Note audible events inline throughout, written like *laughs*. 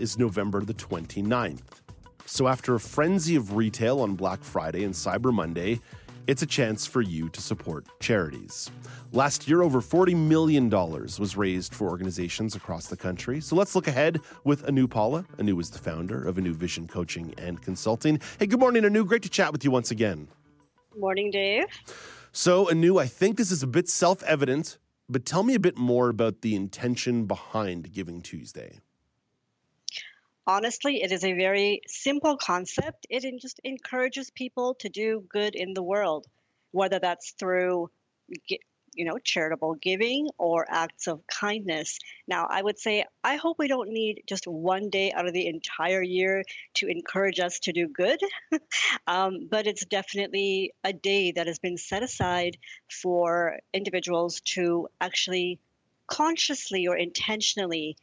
is November the 29th. So, after a frenzy of retail on Black Friday and Cyber Monday, it's a chance for you to support charities. Last year, over $40 million was raised for organizations across the country. So let's look ahead with Anu Pala. Anu is the founder of Anu Vision Coaching and Consulting. Hey, good morning, Anu. Great to chat with you once again. Morning, Dave. So, Anu, I think this is a bit self evident, but tell me a bit more about the intention behind Giving Tuesday. Honestly, it is a very simple concept. It just encourages people to do good in the world, whether that's through you know, charitable giving or acts of kindness. Now, I would say I hope we don't need just one day out of the entire year to encourage us to do good, *laughs* um, but it's definitely a day that has been set aside for individuals to actually consciously or intentionally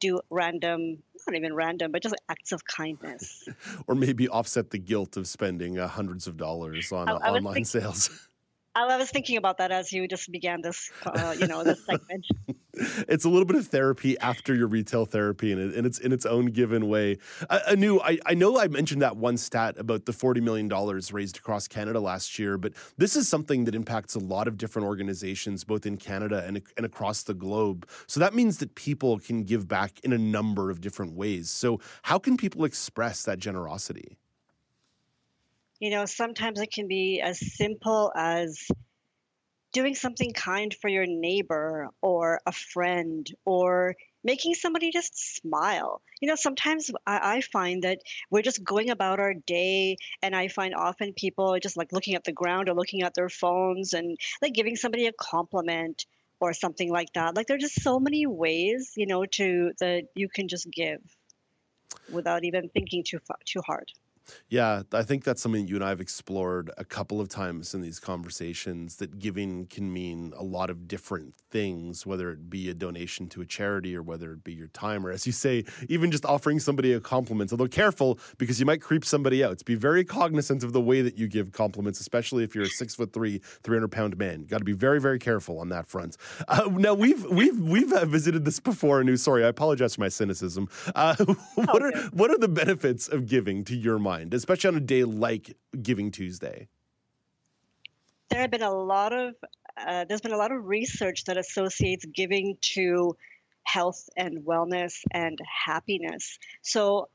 do random not even random, but just acts of kindness. *laughs* or maybe offset the guilt of spending uh, hundreds of dollars on I, uh, I online think, sales. *laughs* I was thinking about that as you just began this, uh, you know, this segment. *laughs* it's a little bit of therapy after your retail therapy, and, it, and it's in its own given way. Uh, Anu, I, I know I mentioned that one stat about the $40 million raised across Canada last year, but this is something that impacts a lot of different organizations, both in Canada and, and across the globe. So that means that people can give back in a number of different ways. So, how can people express that generosity? You know, sometimes it can be as simple as doing something kind for your neighbor or a friend or making somebody just smile. You know, sometimes I, I, find that we're just going about our day, and I find often people just like looking at the ground or looking at their phones and like giving somebody a compliment or something like that. Like, there are just so many ways, you know, to that you can just give without even thinking too far, too hard. Yeah, I think that's something you and I have explored a couple of times in these conversations that giving can mean a lot of different things, whether it be a donation to a charity or whether it be your time, or as you say, even just offering somebody a compliment. Although careful because you might creep somebody out. Be very cognizant of the way that you give compliments, especially if you're a six foot three, 300 pound man. Got to be very, very careful on that front. Uh, now, we've, we've, we've uh, visited this before, and sorry, I apologize for my cynicism. Uh, *laughs* what, are, what are the benefits of giving to your mind? Mind, especially on a day like Giving Tuesday? There have been a lot of uh, there's been a lot of research that associates giving to health and wellness and happiness. So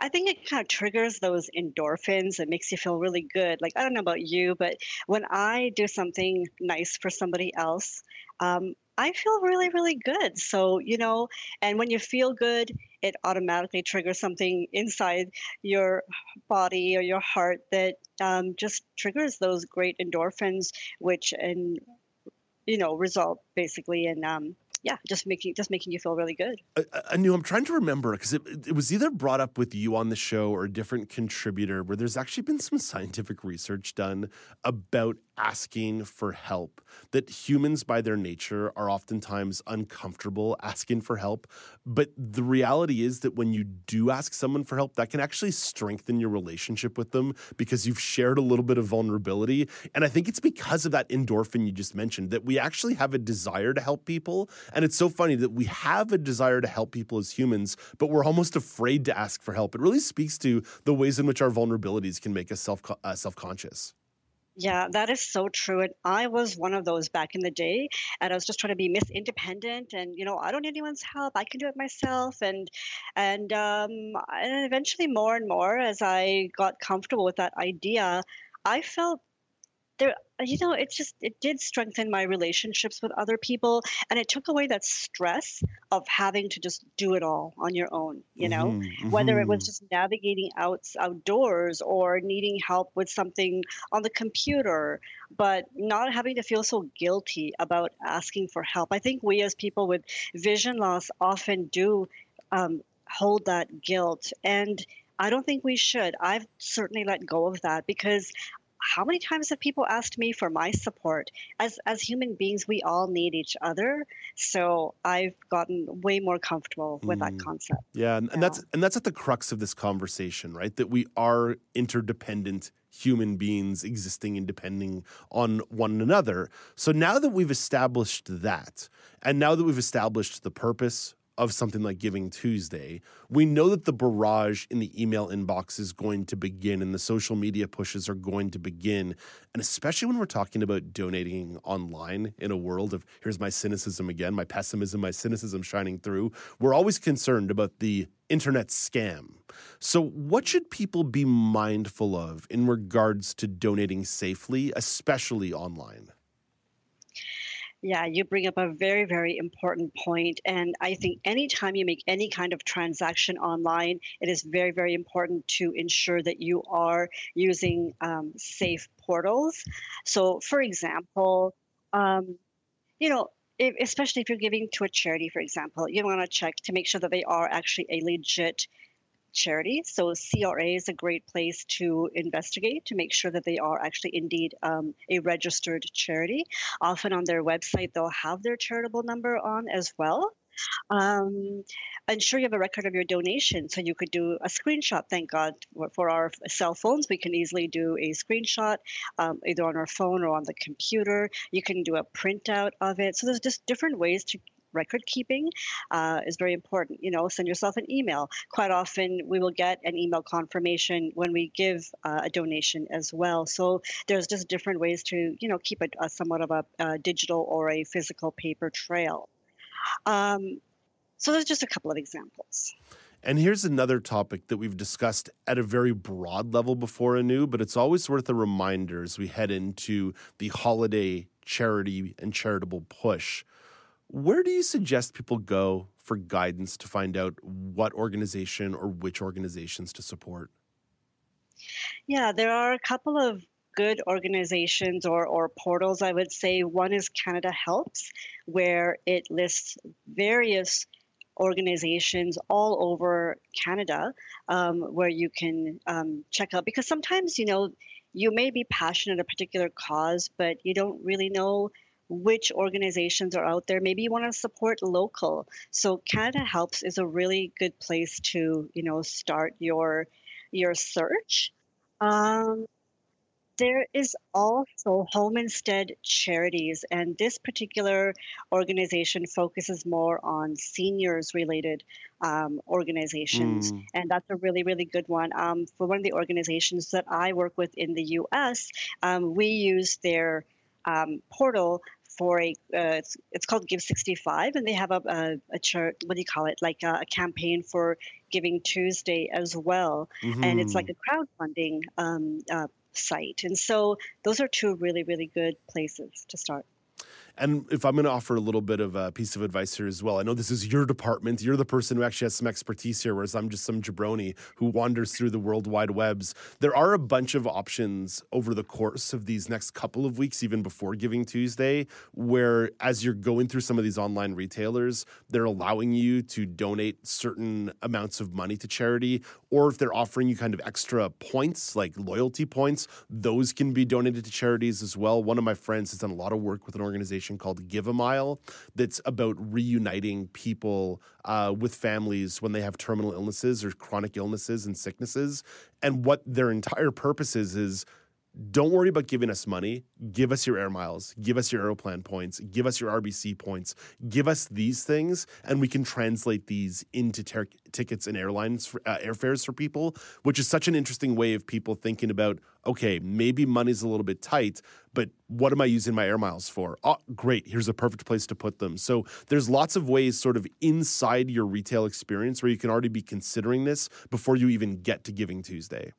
I think it kind of triggers those endorphins. It makes you feel really good. Like, I don't know about you, but when I do something nice for somebody else, um, I feel really, really good. So, you know, and when you feel good, it automatically triggers something inside your body or your heart that um, just triggers those great endorphins, which and you know result basically in um, yeah, just making just making you feel really good. I, I knew I'm trying to remember because it, it was either brought up with you on the show or a different contributor where there's actually been some scientific research done about asking for help. That humans, by their nature, are oftentimes uncomfortable asking for help. But the reality is that when you do ask someone for help, that can actually strengthen your relationship with them because you've shared a little bit of vulnerability. And I think it's because of that endorphin you just mentioned that we actually have a desire to help people. And it's so funny that we have a desire to help people as humans, but we're almost afraid to ask for help. It really speaks to the ways in which our vulnerabilities can make us self uh, self conscious. Yeah, that is so true. And I was one of those back in the day. And I was just trying to be Miss Independent and, you know, I don't need anyone's help. I can do it myself. And and um and eventually more and more as I got comfortable with that idea, I felt there you know it just it did strengthen my relationships with other people and it took away that stress of having to just do it all on your own you know mm-hmm, whether it was mm-hmm. just navigating out outdoors or needing help with something on the computer but not having to feel so guilty about asking for help i think we as people with vision loss often do um, hold that guilt. And I don't think we should. I've certainly let go of that because how many times have people asked me for my support? As as human beings we all need each other. So i've gotten way more comfortable with mm. that concept. Yeah and, and that's and that's at the crux of this conversation right? That we are interdependent human beings existing and depending on one another. So now that we've established that and now that we've established the purpose of something like Giving Tuesday, we know that the barrage in the email inbox is going to begin and the social media pushes are going to begin. And especially when we're talking about donating online in a world of here's my cynicism again, my pessimism, my cynicism shining through, we're always concerned about the internet scam. So, what should people be mindful of in regards to donating safely, especially online? Yeah, you bring up a very, very important point. And I think anytime you make any kind of transaction online, it is very, very important to ensure that you are using um, safe portals. So, for example, um, you know, if, especially if you're giving to a charity, for example, you want to check to make sure that they are actually a legit charity. So CRA is a great place to investigate to make sure that they are actually indeed um, a registered charity. Often on their website, they'll have their charitable number on as well. Um, ensure you have a record of your donation. So you could do a screenshot. Thank God for our cell phones, we can easily do a screenshot um, either on our phone or on the computer. You can do a printout of it. So there's just different ways to record keeping uh, is very important. You know, send yourself an email. Quite often, we will get an email confirmation when we give uh, a donation as well. So there's just different ways to, you know, keep a, a somewhat of a, a, digital or a physical paper trail. Um, so there's just a couple of examples. And here's another topic that we've discussed at a very broad level before, Anu, but it's always worth a reminder as we head into the holiday charity and charitable push. Where do you suggest people go for guidance to find out what organization or which organizations to support? Yeah, there are a couple of good organizations or, or portals, I would say. One is Canada Helps, where it lists various organizations all over Canada um, where you can um, check out. Because sometimes, you know, you may be passionate a particular cause, but you don't really know which organizations are out there. Maybe you want to support local. So Canada Helps is a really good place to, you know, start your your search. Um, there is also Home Instead Charities, and this particular organization focuses more on seniors related um, organizations, mm. and that's a really, really good one. Um, for one of the organizations that I work with in the US, um, we use their um, portal for a uh, it's, it's called Give 65, and they have a, a, a chart. What do you call it? Like a, a campaign for Giving Tuesday as well, mm-hmm. and it's like mm-hmm. a crowdfunding um, uh, site. And so those are two really really good places to start. And if I'm going to offer a little bit of a piece of advice here as well, I know this is your department. You're the person who actually has some expertise here, whereas I'm just some jabroni who wanders through the world wide webs. There are a bunch of options over the course of these next couple of weeks, even before Giving Tuesday, where as you're going through some of these online retailers, they're allowing you to donate certain amounts of money to charity, or if they're offering you kind of extra points, like loyalty points, those can be donated to charities as well. One of my friends has done a lot of work with an organization organization called Give a Mile that's about reuniting people uh, with families when they have terminal illnesses or chronic illnesses and sicknesses. And what their entire purpose is is don't worry about giving us money. Give us your air miles. Give us your Aeroplan points. Give us your RBC points. Give us these things, and we can translate these into ter- tickets and airlines for, uh, airfares for people, which is such an interesting way of people thinking about. Okay, maybe money's a little bit tight, but what am I using my air miles for? Oh, great! Here's a perfect place to put them. So there's lots of ways, sort of inside your retail experience, where you can already be considering this before you even get to Giving Tuesday.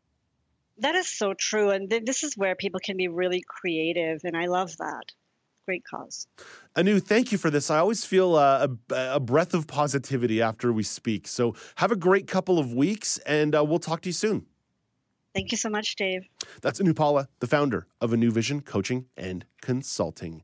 That is so true. And th- this is where people can be really creative. And I love that. Great cause. Anu, thank you for this. I always feel uh, a, a, breath of positivity after we speak. So have a great couple of weeks, and uh, we'll talk to you soon. Thank you so much, Dave. That's Anu Pala, the founder of A New Vision Coaching and Consulting.